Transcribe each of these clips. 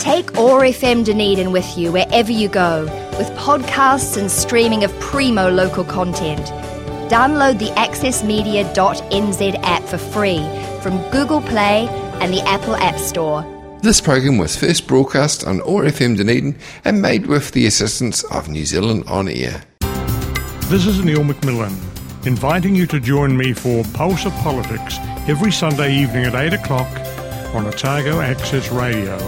Take OAR FM Dunedin with you wherever you go, with podcasts and streaming of primo local content. Download the accessmedia.nz app for free from Google Play and the Apple App Store. This program was first broadcast on OAR FM Dunedin and made with the assistance of New Zealand On Air. This is Neil McMillan, inviting you to join me for Pulse of Politics every Sunday evening at 8 o'clock on Otago Access Radio.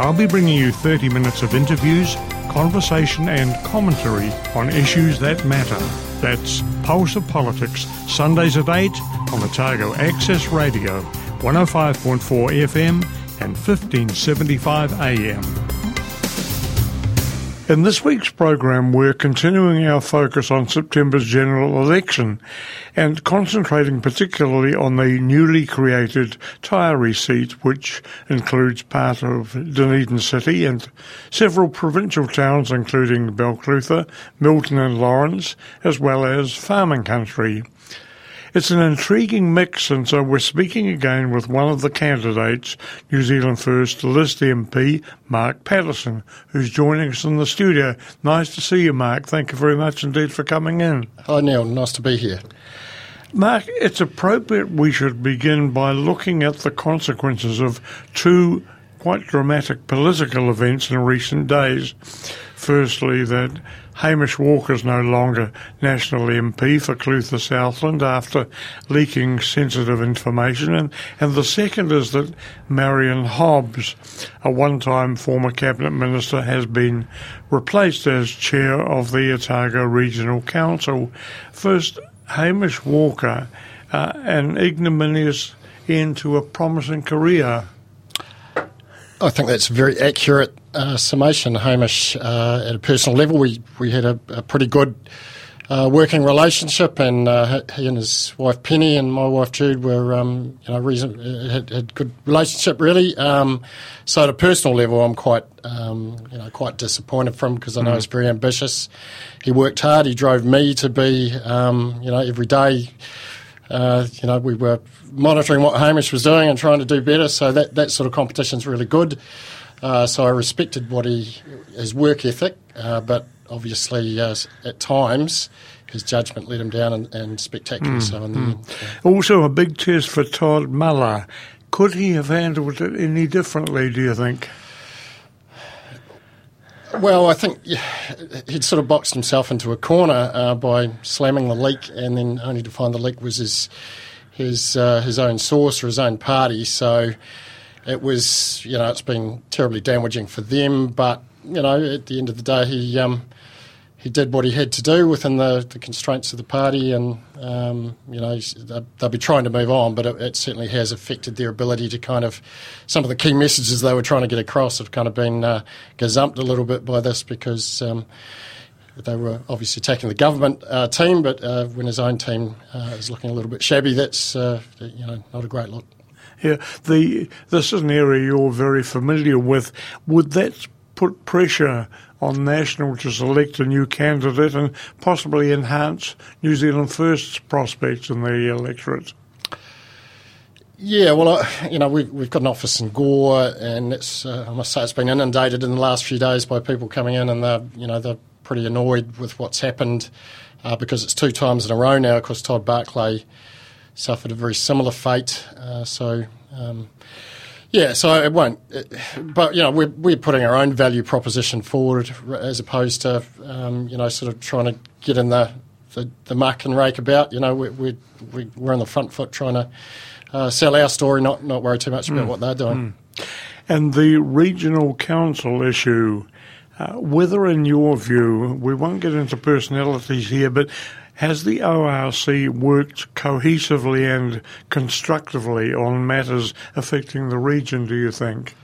I'll be bringing you 30 minutes of interviews, conversation, and commentary on issues that matter. That's Pulse of Politics, Sundays at 8 on the Otago Access Radio, 105.4 FM and 1575 AM. In this week's program, we're continuing our focus on September's general election and concentrating particularly on the newly created Taieri seat, which includes part of Dunedin City and several provincial towns, including Balclutha, Milton and Lawrence, as well as farming country. It's an intriguing mix, and so we're speaking again with one of the candidates, New Zealand First List MP, Mark Patterson, who's joining us in the studio. Nice to see you, Mark. Thank you very much indeed for coming in. Hi, Neil. Nice to be here. Mark, it's appropriate we should begin by looking at the consequences of two quite dramatic political events in recent days. Firstly, that Hamish Walker is no longer National MP for Clutha Southland after leaking sensitive information. And, and the second is that Marian Hobbs, a one time former Cabinet Minister, has been replaced as chair of the Otago Regional Council. First, Hamish Walker, uh, an ignominious end to a promising career. I think that's a very accurate uh, summation, Hamish. Uh, at a personal level, we we had a, a pretty good uh, working relationship, and uh, he and his wife Penny and my wife Jude were, um, you know, reason had, had good relationship really. Um, so at a personal level, I'm quite, um, you know, quite disappointed from because I know mm. he's very ambitious. He worked hard. He drove me to be, um, you know, every day. Uh, you know, we were monitoring what Hamish was doing and trying to do better. So that, that sort of competition is really good. Uh, so I respected what he his work ethic, uh, but obviously uh, at times his judgment let him down and, and spectacular. Mm, so in the mm. end, yeah. also a big test for Todd Muller. Could he have handled it any differently? Do you think? Well, I think he'd sort of boxed himself into a corner uh, by slamming the leak, and then only to find the leak was his his uh, his own source or his own party. So it was, you know, it's been terribly damaging for them. But you know, at the end of the day, he um, he did what he had to do within the, the constraints of the party, and um, you know they'll be trying to move on, but it, it, certainly has affected their ability to kind of some of the key messages they were trying to get across have kind of been uh, gazumped a little bit by this because. Um, they were obviously attacking the government uh, team, but uh, when his own team uh, is looking a little bit shabby, that's uh, you know not a great look. Yeah, the this is an area you're very familiar with. Would that put pressure on National to select a new candidate and possibly enhance New Zealand First's prospects in the electorate? Yeah, well, you know, we've, we've got an office in Gore, and it's, uh, I must say it's been inundated in the last few days by people coming in, and they're, you know, they're pretty annoyed with what's happened uh, because it's two times in a row now. Of course, Todd Barclay suffered a very similar fate. Uh, so, um, yeah, so it won't. It, but you know, we're we're putting our own value proposition forward as opposed to um, you know sort of trying to get in the, the, the muck and rake about. You know, we we we're on the front foot trying to uh, sell our story, not not worry too much about mm. what they're doing. Mm. And the regional council issue. Uh, whether, in your view, we won't get into personalities here, but has the ORC worked cohesively and constructively on matters affecting the region, do you think?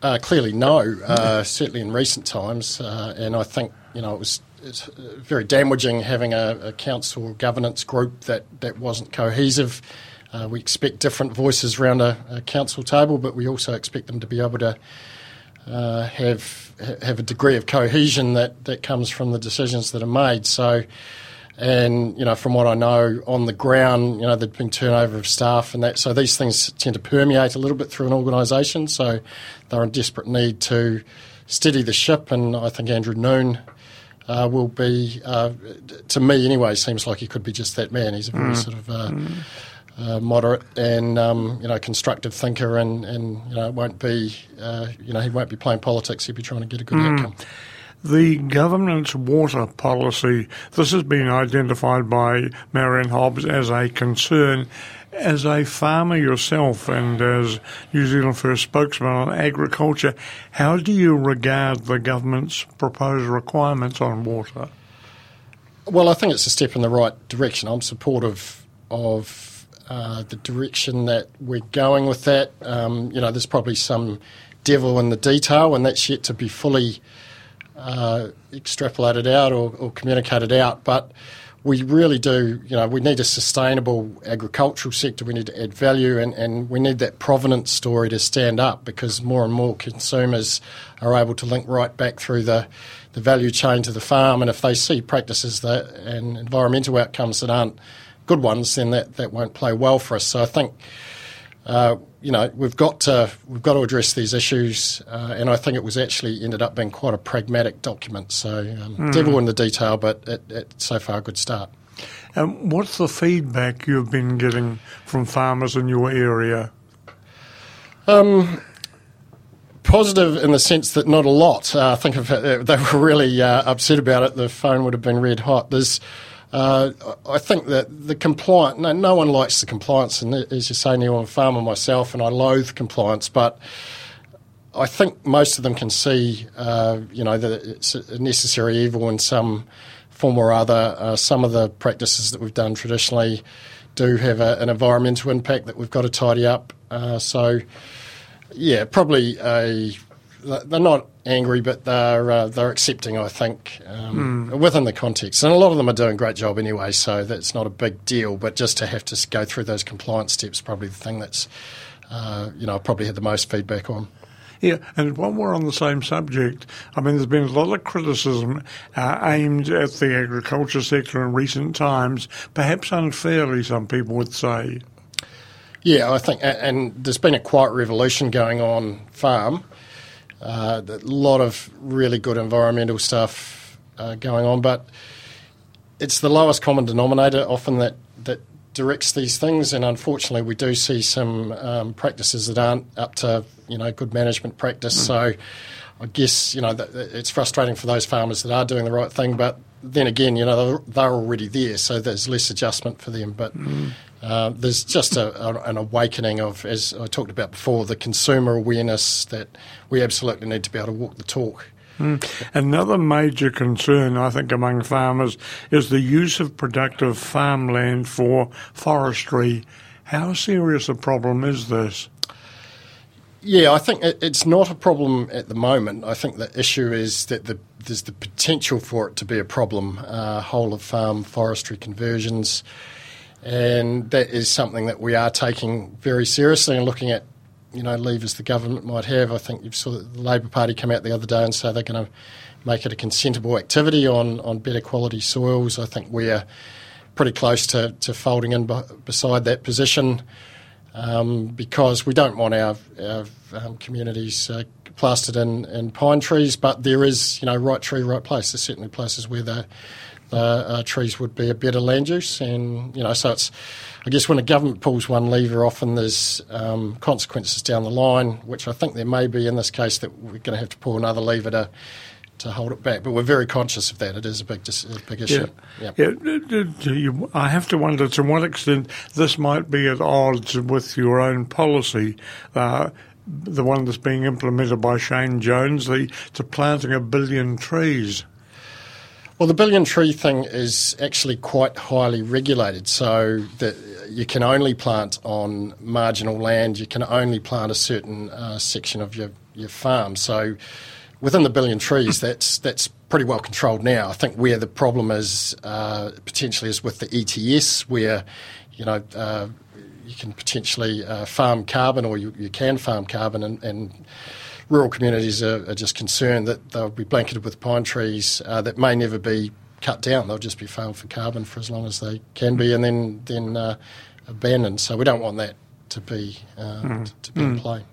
Uh, clearly, no. Uh, certainly in recent times, uh, and I think you know it was it's very damaging having a, a council governance group that, that wasn't cohesive. Uh, we expect different voices around a, a, council table, but we also expect them to be able to uh, have have a degree of cohesion that, that comes from the decisions that are made. So And you know, from what I know on the ground, you know, there'd been turnover of staff and that. So these things tend to permeate a little bit through an organisation. So they're in desperate need to steady the ship. And I think Andrew Noone uh, will be, uh, to me anyway, seems like he could be just that man. He's a very mm. sort of uh, mm. Uh, moderate and um, you know constructive thinker, and, and you know it won't be uh, you know he won't be playing politics. He'll be trying to get a good mm. outcome. The government's water policy, this has been identified by Marian Hobbs as a concern. As a farmer yourself and as New Zealand First spokesman on agriculture, how do you regard the government's proposed requirements on water? Well, I think it's a step in the right direction. I'm supportive of uh, the direction that we're going with that. Um, you know, there's probably some devil in the detail, and that's yet to be fully uh, extrapolated out or, or, communicated out. But we really do, you know, we need a sustainable agricultural sector. We need to add value, and, and we need that provenance story to stand up because more and more consumers are able to link right back through the the value chain to the farm. And if they see practices that and environmental outcomes that aren't good ones, then that, that won't play well for us. So I think uh, you know, we've got to we've got to address these issues, uh, and I think it was actually ended up being quite a pragmatic document. So, um, mm. devil in the detail, but it, it, so far a good start. Um, what's the feedback you've been getting from farmers in your area? Um, positive in the sense that not a lot. Uh, I think if uh, they were really uh, upset about it, the phone would have been red hot. There's uh, I think that the compliance, no, no, one likes the compliance, and as you say, Neil, I'm a farmer myself, and I loathe compliance, but I think most of them can see, uh, you know, that it's a necessary evil in some form or other. Uh, some of the practices that we've done traditionally do have a, an environmental impact that we've got to tidy up. Uh, so, yeah, probably a they're not angry, but they're uh, they're accepting. I think um, mm. within the context, and a lot of them are doing a great job anyway, so that's not a big deal. But just to have to go through those compliance steps, probably the thing that's uh, you know I probably had the most feedback on. Yeah, and while we're on the same subject, I mean, there's been a lot of criticism uh, aimed at the agriculture sector in recent times, perhaps unfairly, some people would say. Yeah, I think, and there's been a quiet revolution going on farm. Uh, a lot of really good environmental stuff uh, going on, but it's the lowest common denominator often that, that directs these things, and unfortunately, we do see some um, practices that aren't up to you know good management practice. Mm. So, I guess you know it's frustrating for those farmers that are doing the right thing, but then again, you know they're, they're already there, so there's less adjustment for them. But mm. Uh, there's just a, a, an awakening of, as I talked about before, the consumer awareness that we absolutely need to be able to walk the talk. Mm. Another major concern, I think, among farmers is the use of productive farmland for forestry. How serious a problem is this? Yeah, I think it's not a problem at the moment. I think the issue is that the, there's the potential for it to be a problem. Uh, whole of farm forestry conversions and that is something that we are taking very seriously and looking at, you know, levers the government might have. I think you saw the Labor Party come out the other day and say they're going to make it a consentable activity on, on better quality soils. I think we're pretty close to, to folding in beside that position um, because we don't want our, our um, communities uh, plastered in, in pine trees, but there is, you know, right tree, right place. There's certainly places where the uh, uh, trees would be a better land use. And, you know, so it's, I guess when a government pulls one lever, often there's um, consequences down the line, which I think there may be in this case that we're going to have to pull another lever to to hold it back. But we're very conscious of that. It is a big, a big issue. Yeah. yeah. yeah. I have to wonder to what extent this might be at odds with your own policy. Uh, the one that's being implemented by Shane Jones, the to planting a billion trees. Well, the billion tree thing is actually quite highly regulated. So that you can only plant on marginal land. You can only plant a certain uh, section of your, your farm. So within the billion trees, that's that's pretty well controlled now. I think where the problem is uh, potentially is with the ETS, where you know. Uh, you can potentially uh, farm carbon, or you, you can farm carbon, and, and rural communities are, are, just concerned that they'll be blanketed with pine trees uh, that may never be cut down. They'll just be failed for carbon for as long as they can be, and then then uh, abandoned. So we don't want that to be uh, mm. to be mm. in play.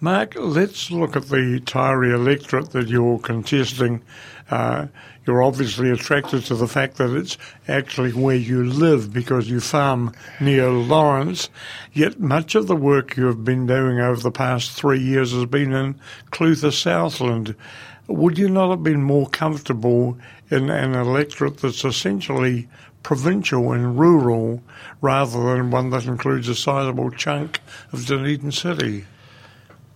Mark, let's look at the Taieri electorate that you're contesting. Uh, you're obviously attracted to the fact that it's actually where you live because you farm near Lawrence. Yet much of the work you have been doing over the past three years has been in Clutha Southland. Would you not have been more comfortable in an electorate that's essentially provincial and rural rather than one that includes a sizable chunk of Dunedin City?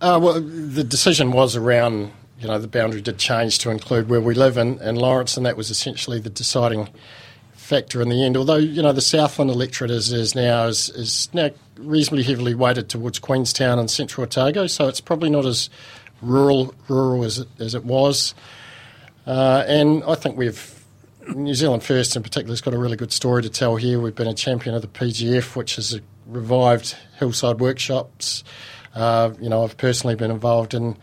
Uh, well, the decision was around, you know, the boundary did change to include where we live in, in Lawrence, and that was essentially the deciding factor in the end. Although, you know, the Southland electorate is, is now is, is now reasonably heavily weighted towards Queenstown and Central Otago, so it's probably not as rural rural as it, as it was. Uh, and I think we've New Zealand First in particular has got a really good story to tell here. We've been a champion of the PGF, which has revived hillside workshops. Uh, you know, I've personally been involved in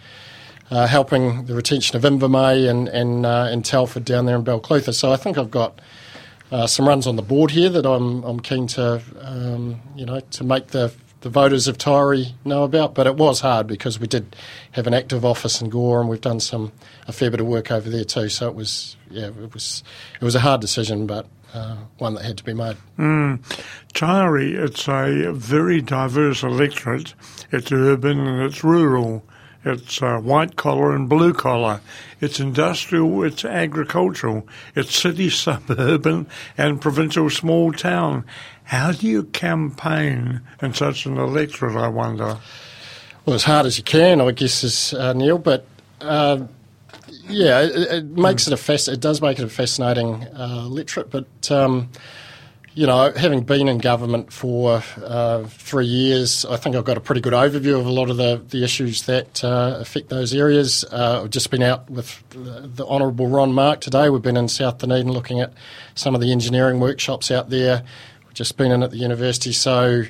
uh, helping the retention of Invermay and and, uh, and Telford down there in Balclutha. So I think I've got uh, some runs on the board here that I'm I'm keen to um, you know to make the the voters of Taieri know about. But it was hard because we did have an active office in Gore, and we've done some a fair bit of work over there too. So it was yeah, it was it was a hard decision, but uh, one that had to be made. Mm. Taieri, it's a very diverse electorate. It's urban and it's rural. It's uh, white collar and blue collar. It's industrial, it's agricultural, it's city, suburban, and provincial small town. How do you campaign in such an electorate, I wonder? Well, as hard as you can, I guess, is uh, Neil, but. Uh, yeah, it, it makes it a it does make it a fascinating uh, electorate, but um, you know, having been in government for uh, three years, I think I've got a pretty good overview of a lot of the, the issues that uh, affect those areas. Uh, I've just been out with the Honourable Ron Mark today. We've been in South Dunedin looking at some of the engineering workshops out there. We've just been in at the university. So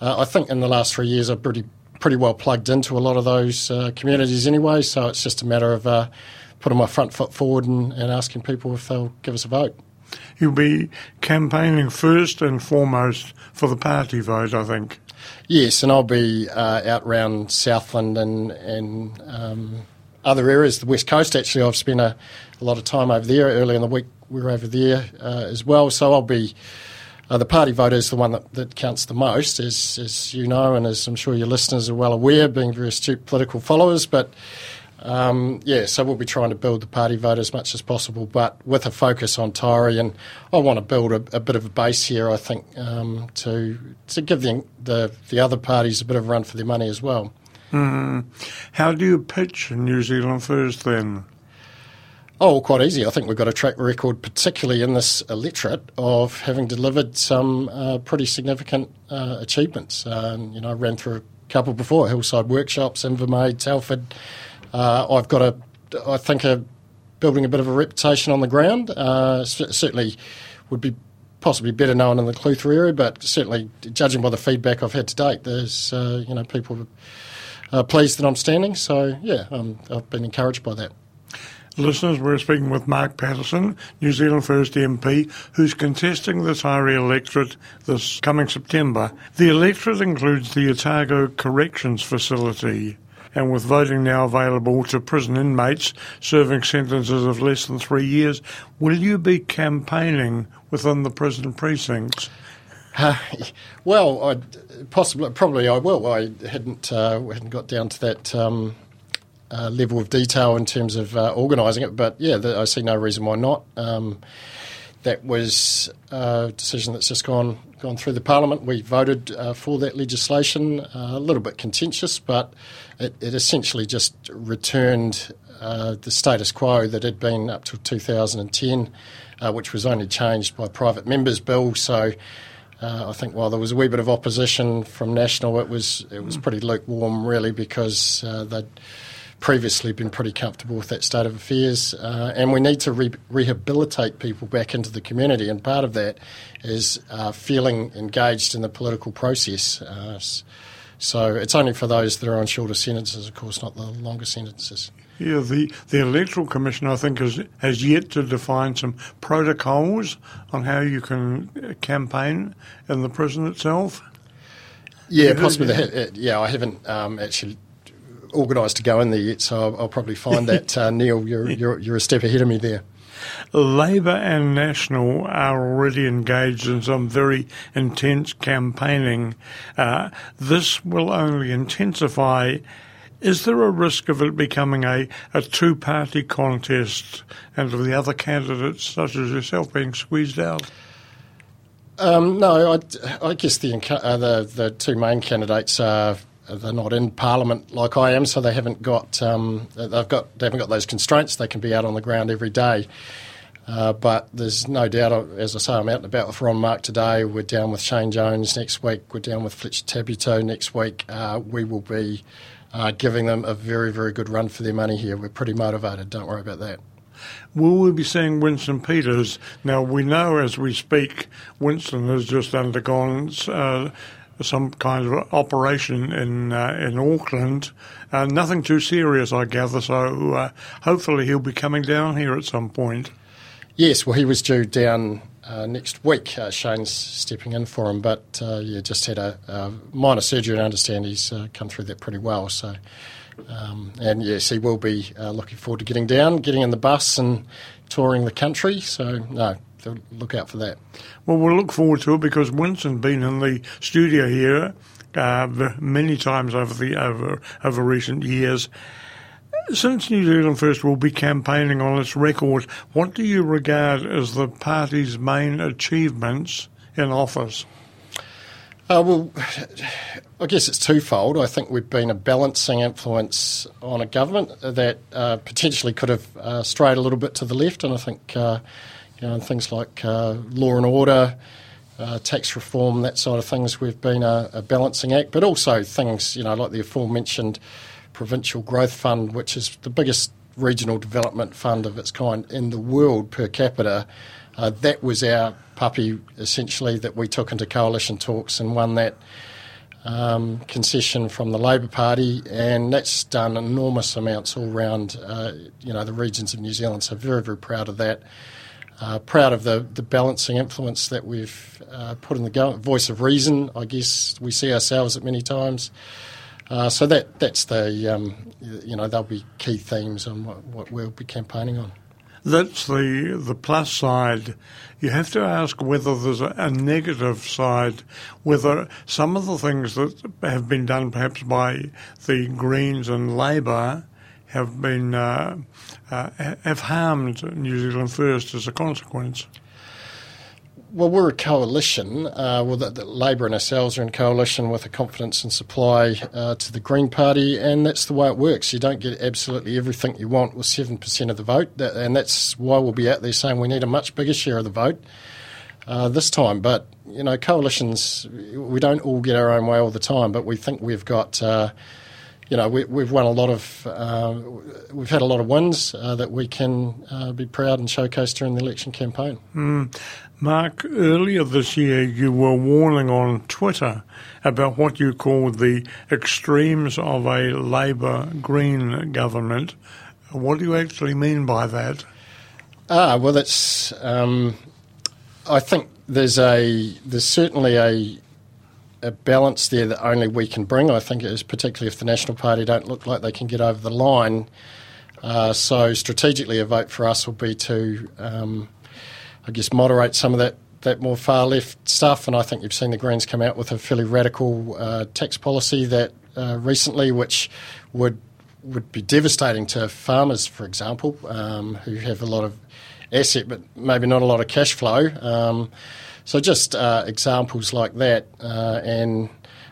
uh, I think in the last three years, I've pretty, pretty well plugged into a lot of those uh, communities anyway. So it's just a matter of uh, putting my front foot forward and, and asking people if they'll give us a vote. You'll be campaigning first and foremost for the party vote, I think. Yes, and I'll be uh, out around Southland and, and um, other areas, the West Coast actually. I've spent a, a, lot of time over there. Early in the week, we were over there uh, as well. So I'll be. Uh, the party vote is the one that, that counts the most, as, as you know, and as I'm sure your listeners are well aware, being very astute political followers. But um, yeah, so we'll be trying to build the party vote as much as possible, but with a focus on Taieri. And I want to build a, a bit of a base here, I think, um, to to give the, the, the other parties a bit of a run for their money as well. Mm. How do you pitch New Zealand First then? Oh, quite easy. I think we've got a track record, particularly in this electorate, of having delivered some uh, pretty significant uh, achievements. Uh, you know, I ran through a couple before Hillside Workshops, Invermay, Telford. Uh, I've got a, I think, a building a bit of a reputation on the ground. Uh, certainly would be possibly better known in the Clutha area, but certainly judging by the feedback I've had to date, there's uh, you know people are pleased that I'm standing. So yeah, um, I've been encouraged by that. Listeners, we're speaking with Mark Patterson, New Zealand First MP, who's contesting the Taieri electorate this coming September. The electorate includes the Otago Corrections Facility and with voting now available to prison inmates serving sentences of less than three years, will you be campaigning within the prison precincts? Uh, well, I'd, possibly, probably I will. I hadn't uh, hadn't got down to that um, uh, level of detail in terms of uh, organising it, but yeah, the, I see no reason why not. Um, that was a decision that's just gone gone through the parliament. We voted uh, for that legislation, uh, a little bit contentious, but it, it essentially just returned uh, the status quo that had been up to 2010, uh, which was only changed by private members' bill. So. Uh, I think while there was a wee bit of opposition from national, it was it was pretty lukewarm, really, because uh, they'd previously been pretty comfortable with that state of affairs. Uh, and we need to re- rehabilitate people back into the community, and part of that is uh, feeling engaged in the political process. Uh, So it's only for those that are on shorter sentences, of course, not the longer sentences. Yeah, the, the Electoral Commission, I think, has, has yet to define some protocols on how you can uh, campaign in the prison itself. Yeah, possibly. yeah. Yeah, I haven't um, actually organised to go in there yet, so I'll, I'll probably find that. Uh, Neil, you're, you're, you're a step ahead of me there. Labor and National are already engaged in some very intense campaigning. Uh, this will only intensify. Is there a risk of it becoming a, a two party contest and of the other candidates, such as yourself, being squeezed out? Um, no, I, I guess the, uh, the the two main candidates are they're not in Parliament like I am, so they haven't got um, they've got they haven't got those constraints. They can be out on the ground every day. Uh, but there's no doubt, as I say, I'm out and about with Ron Mark today. We're down with Shane Jones next week. We're down with Fletcher Tabuteau next week. Uh, we will be uh, giving them a very, very good run for their money here. We're pretty motivated. Don't worry about that. Will we be seeing Winston Peters? Now, we know as we speak, Winston has just undergone uh, some kind of operation in uh, in Auckland. Uh, nothing too serious, I gather, so uh, hopefully he'll be coming down here at some point. Yes, well, he was due down uh, next week. Uh, Shane's stepping in for him, but uh, yeah, just had a, a minor surgery, and I understand he's come through that pretty well. So, um, and yes, he will be looking forward to getting down, getting in the bus, and touring the country. So, no, th- look out for that. Well, we'll look forward to it because Winston's been in the studio here uh, many times over the over over recent years. Since New Zealand First will be campaigning on its record, what do you regard as the party's main achievements in office? Uh, well, I guess it's twofold. I think we've been a balancing influence on a government that uh, potentially could have uh, strayed a little bit to the left, and I think uh, you know things like uh, law and order, uh, tax reform, that sort of things. We've been a, a balancing act, but also things you know like the aforementioned provincial growth fund, which is the biggest regional development fund of its kind in the world per capita. Uh, that was our puppy, essentially, that we took into coalition talks and won that um, concession from the Labor Party, and that's done enormous amounts all round, uh, you know, the regions of New Zealand. So very, very proud of that. Uh, proud of the, the balancing influence that we've uh, put in the go- voice of reason. I guess we see ourselves at many times. Uh, so that that's the um, you know they'll be key themes on what, what we'll be campaigning on. That's the the plus side. You have to ask whether there's a, a negative side, whether some of the things that have been done perhaps by the Greens and Labor have been uh, uh, have harmed New Zealand First as a consequence. Well, we're a coalition. Uh, well, the, the Labor and ourselves are in coalition with a confidence and supply uh, to the Green Party, and that's the way it works. You don't get absolutely everything you want with seven percent of the vote, that, and that's why we'll be out there saying we need a much bigger share of the vote uh, this time. But you know, coalitions, we don't all get our own way all the time, but we think we've got. Uh, you know, we, we've won a lot of, uh, we've had a lot of wins uh, that we can uh, be proud and showcase during the election campaign. Mark, earlier this year you were warning on Twitter about what you called the extremes of a Labor Green government. What do you actually mean by that? Ah, well, that's. Um, I think there's a there's certainly a a balance there that only we can bring. I think is particularly if the National Party don't look like they can get over the line. Uh, so strategically, a vote for us will be to, um, I guess, moderate some of that that more far left stuff. And I think you've seen the Greens come out with a fairly radical uh, tax policy that uh, recently, which would would be devastating to farmers, for example, um, who have a lot of asset but maybe not a lot of cash flow. Um, so just uh, examples like that, uh, and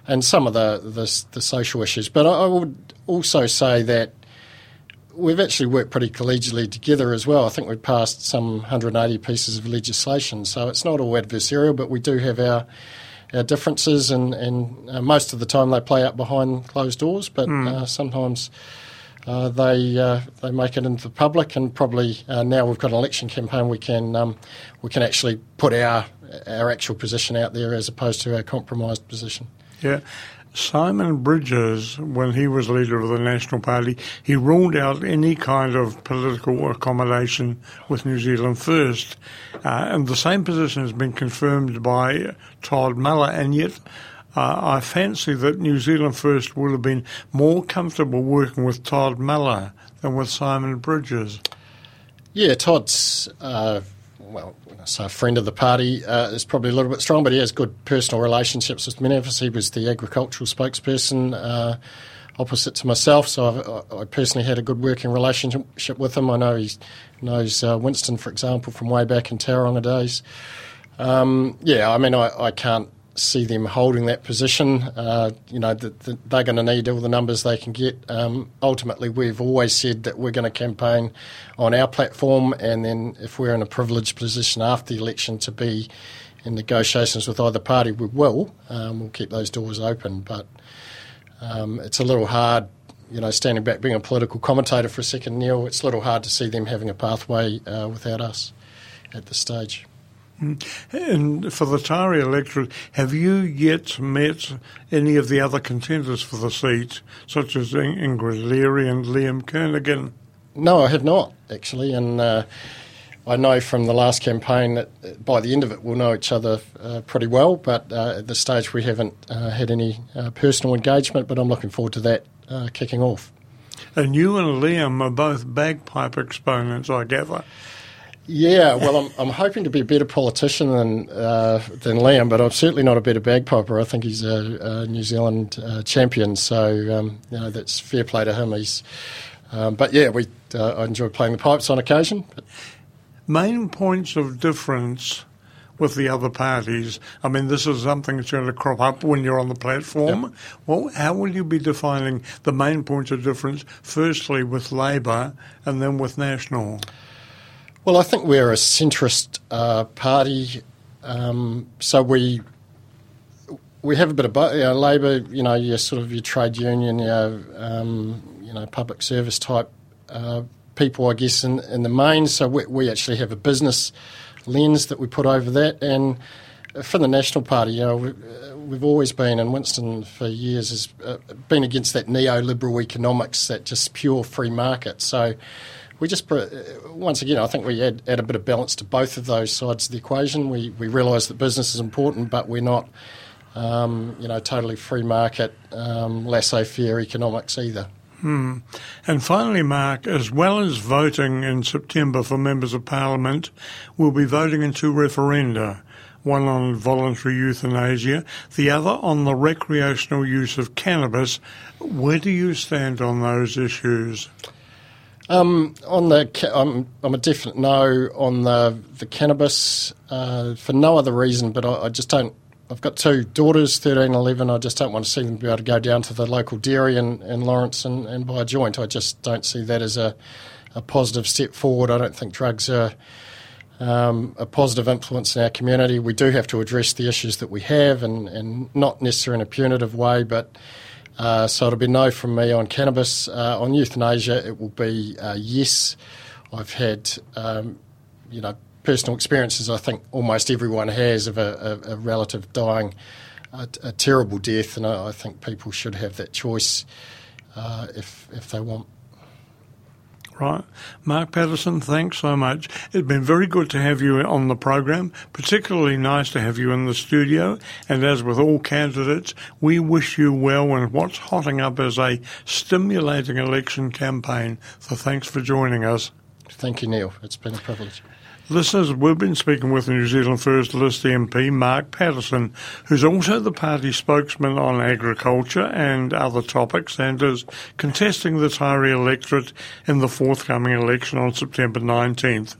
and some of the, the the social issues. But I, I would also say that we've actually worked pretty collegially together as well. I think we've passed some 180 pieces of legislation, so it's not all adversarial, but we do have our our differences, and, and uh, most of the time they play out behind closed doors, but uh, sometimes uh, they uh, they make it into the public, and probably uh, now we've got an election campaign, we can um, we can actually put our our actual position out there as opposed to our compromised position. Yeah. Simon Bridges, when he was leader of the National Party, he ruled out any kind of political accommodation with New Zealand First. Uh, and the same position has been confirmed by Todd Muller, and yet uh, I fancy that New Zealand First would have been more comfortable working with Todd Muller than with Simon Bridges. Yeah, Todd's uh, well, so a friend of the party uh, is probably a little bit strong, but he has good personal relationships with many of us. He was the agricultural spokesperson uh, opposite to myself, so I've, i personally had a good working relationship with him. I know he knows uh, Winston, for example, from way back in Tauranga days. Um, yeah, I mean, I, I can't see them holding that position. Uh, you know, the, the, they're going to need all the numbers they can get. Um, ultimately, we've always said that we're going to campaign on our platform, and then if we're in a privileged position after the election to be in negotiations with either party, we will. Um, we'll keep those doors open, but um, it's a little hard. You know, standing back, being a political commentator for a second, Neil, it's a little hard to see them having a pathway uh, without us at this stage. And for the Taieri electorate, have you yet met any of the other contenders for the seat, such as Ingrid Leary and Liam Kernaghan? No, I have not, actually. And uh, I know from the last campaign that uh, by the end of it we'll know each other uh, pretty well, but uh, at this stage we haven't uh, had any uh, personal engagement, but I'm looking forward to that kicking off. And you and Liam are both bagpipe exponents, I gather. Yeah, well, I'm, I'm hoping to be a better politician than uh, than Liam, but I'm certainly not a better bagpiper. I think he's a, a New Zealand uh, champion, so um, you know that's fair play to him. He's, um, but yeah, we uh, I enjoy playing the pipes on occasion. But. Main points of difference with the other parties. I mean, this is something that's going to crop up when you're on the platform. Yep. Well, how will you be defining the main points of difference? Firstly, with Labor, and then with National. Well, I think we're a centrist uh, party, um, so we we have a bit of both. You know, Labor, you know, your sort of your trade union, your um, you know, public service type uh, people, I guess, in, in the main. So we, we actually have a business lens that we put over that, and for the National Party, you know, we, have always been, and Winston for years has uh, been against that neoliberal economics, that just pure free market. So we just once again, I think we add, add a bit of balance to both of those sides of the equation. We we realise that business is important, but we're not, um, you know, totally free market, um, laissez-faire economics either. Hmm. And finally, Mark, as well as voting in September for members of Parliament, we'll be voting in two referenda one on voluntary euthanasia, the other on the recreational use of cannabis. Where do you stand on those issues? Um, on the, I'm, I'm a definite no on the the cannabis uh, for no other reason, but I, I, just don't. I've got two daughters, 13 and 11. I just don't want to see them be able to go down to the local dairy in, in Lawrence and, and buy a joint. I just don't see that as a, a positive step forward. I don't think drugs are um, a positive influence in our community. We do have to address the issues that we have, and, and not necessarily in a punitive way, but uh, so it'll be no from me on cannabis. Uh, on euthanasia, it will be uh, yes. I've had, um, you know, personal experiences. I think almost everyone has of a, a, a relative dying a, a, terrible death, and I, I, think people should have that choice uh, if if they want. Right. Mark Patterson, thanks so much. It's been very good to have you on the program, particularly nice to have you in the studio. And as with all candidates, we wish you well in what's hotting up as a stimulating election campaign. So thanks for joining us. Thank you, Neil. It's been a privilege. Listeners, we've been speaking with New Zealand First List MP Mark Patterson, who's also the party spokesman on agriculture and other topics and is contesting the Taieri electorate in the forthcoming election on September 19th.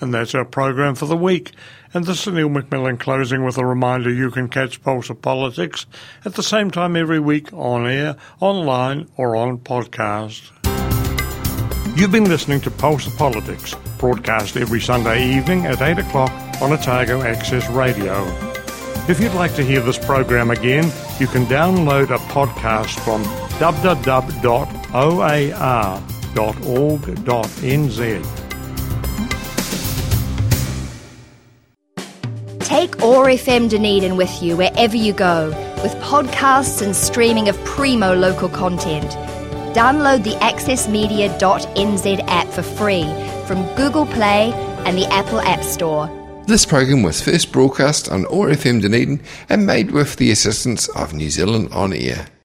And that's our program for the week. And this is Neil McMillan closing with a reminder you can catch Pulse of Politics at the same time every week on air, online, or on podcast. You've been listening to Pulse of Politics, broadcast every Sunday evening at 8 o'clock on Otago Access Radio. If you'd like to hear this program again, you can download a podcast from www.oar.org.nz. Take OAR FM Dunedin with you wherever you go, with podcasts and streaming of primo local content. Download the accessmedia.nz app for free from Google Play and the Apple App Store. This program was first broadcast on OAR FM Dunedin and made with the assistance of New Zealand On Air.